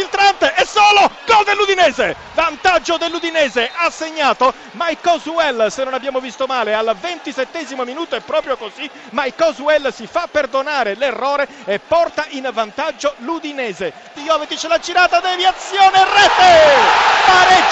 Filtrante e solo gol dell'Udinese. Vantaggio dell'Udinese, ha segnato Mike Coswell, se non abbiamo visto male, al 27 minuto è proprio così. Mike Coswell si fa perdonare l'errore e porta in vantaggio l'Udinese. Jovetic la girata, deviazione, rete!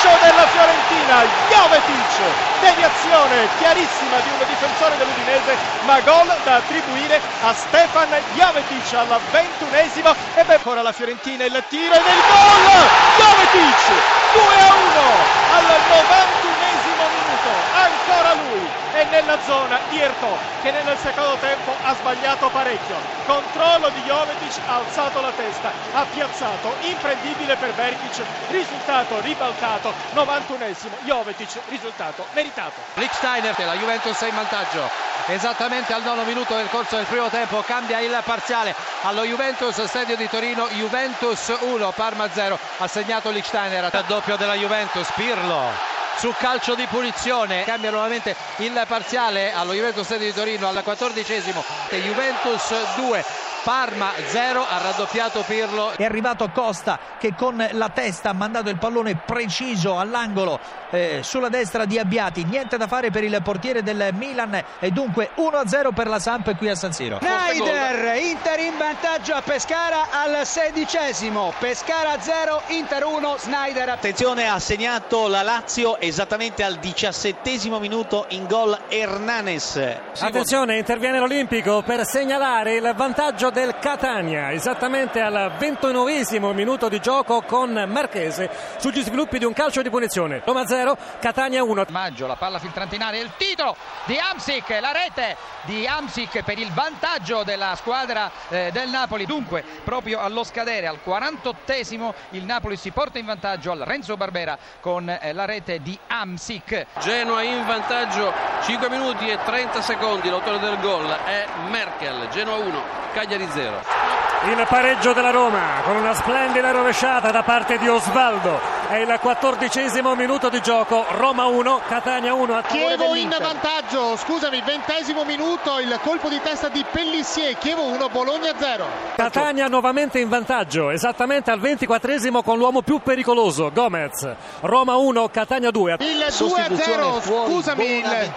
Pareggio della Fiorentina, Jovetic, deviazione chiarissima di un difensore dell'Udinese, ma gol da attribuire a Stefan Jovetic al ventunesimo e beh, ora la Fiorentina il tiro ed il gol! Jovetic 2 a 1 al 91esimo minuto, ancora lui è nella zona di Erto che nel secondo tempo ha sbagliato parecchio. Controllo di Jovetic, ha alzato la testa, ha piazzato, imprendibile per Berkic, risultato ribaltato, 91esimo, Jovetic, risultato meritato. Lichsteiner, la Juventus è in vantaggio, esattamente al nono minuto nel corso del primo tempo, cambia il parziale allo Juventus Stadio di Torino, Juventus 1, Parma 0, ha segnato Lichsteiner, raddoppio della Juventus, Pirlo su calcio di punizione cambia nuovamente il parziale allo Juventus Stadio di Torino al quattordicesimo Juventus 2 Parma 0 ha raddoppiato Pirlo. È arrivato Costa che con la testa ha mandato il pallone preciso all'angolo eh, sulla destra di Abbiati. Niente da fare per il portiere del Milan e dunque 1-0 per la Samp qui a San Siro. Schneider Inter in vantaggio a Pescara al sedicesimo. Pescara 0 Inter 1 Schneider attenzione ha segnato la Lazio esattamente al diciassettesimo minuto in gol Hernanes. Attenzione interviene l'Olimpico per segnalare il vantaggio del Catania esattamente al ventunovesimo minuto di gioco con Marchese sugli sviluppi di un calcio di punizione. Roma 0 Catania 1 Maggio la palla filtrante in area il titolo di Amsic la rete di Amsic per il vantaggio della squadra eh, del Napoli. Dunque proprio allo scadere al 48esimo il Napoli si porta in vantaggio al Renzo Barbera con eh, la rete di Amsic. Genoa in vantaggio 5 minuti e 30 secondi l'autore del gol è Merkel. Genoa 1 Cagliari 0 il pareggio della Roma con una splendida rovesciata da parte di Osvaldo è il quattordicesimo minuto di gioco. Roma 1 Catania 1 Chievo in vantaggio scusami ventesimo minuto il colpo di testa di Pellissier. Chievo 1 Bologna 0 Catania nuovamente in vantaggio esattamente al ventiquattresimo con l'uomo più pericoloso Gomez. Roma 1 Catania 2 il 2-0 scusami il,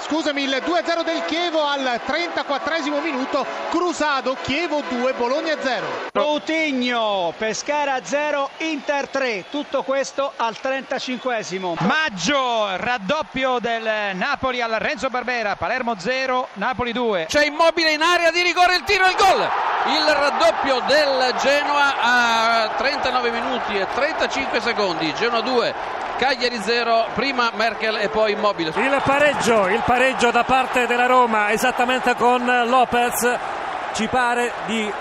scusami il 2-0 del Chievo al 34esimo minuto Crusado Chievo 2 Bologna Bologna 0. Coutinho, Pescara 0, Inter 3. Tutto questo al 35esimo. Maggio, raddoppio del Napoli al Renzo Barbera, Palermo 0, Napoli 2. C'è immobile in area di rigore, il tiro e il gol. Il raddoppio del Genoa a 39 minuti e 35 secondi. Genoa 2, Cagliari 0, prima Merkel e poi Immobile. Il pareggio, il pareggio da parte della Roma, esattamente con Lopez. Ci pare di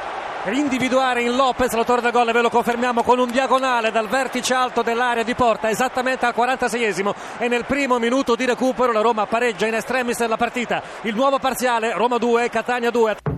individuare in Lopez l'autore del gol ve lo confermiamo con un diagonale dal vertice alto dell'area di porta esattamente al 46esimo e nel primo minuto di recupero la Roma pareggia in estremis della partita. Il nuovo parziale Roma 2 Catania 2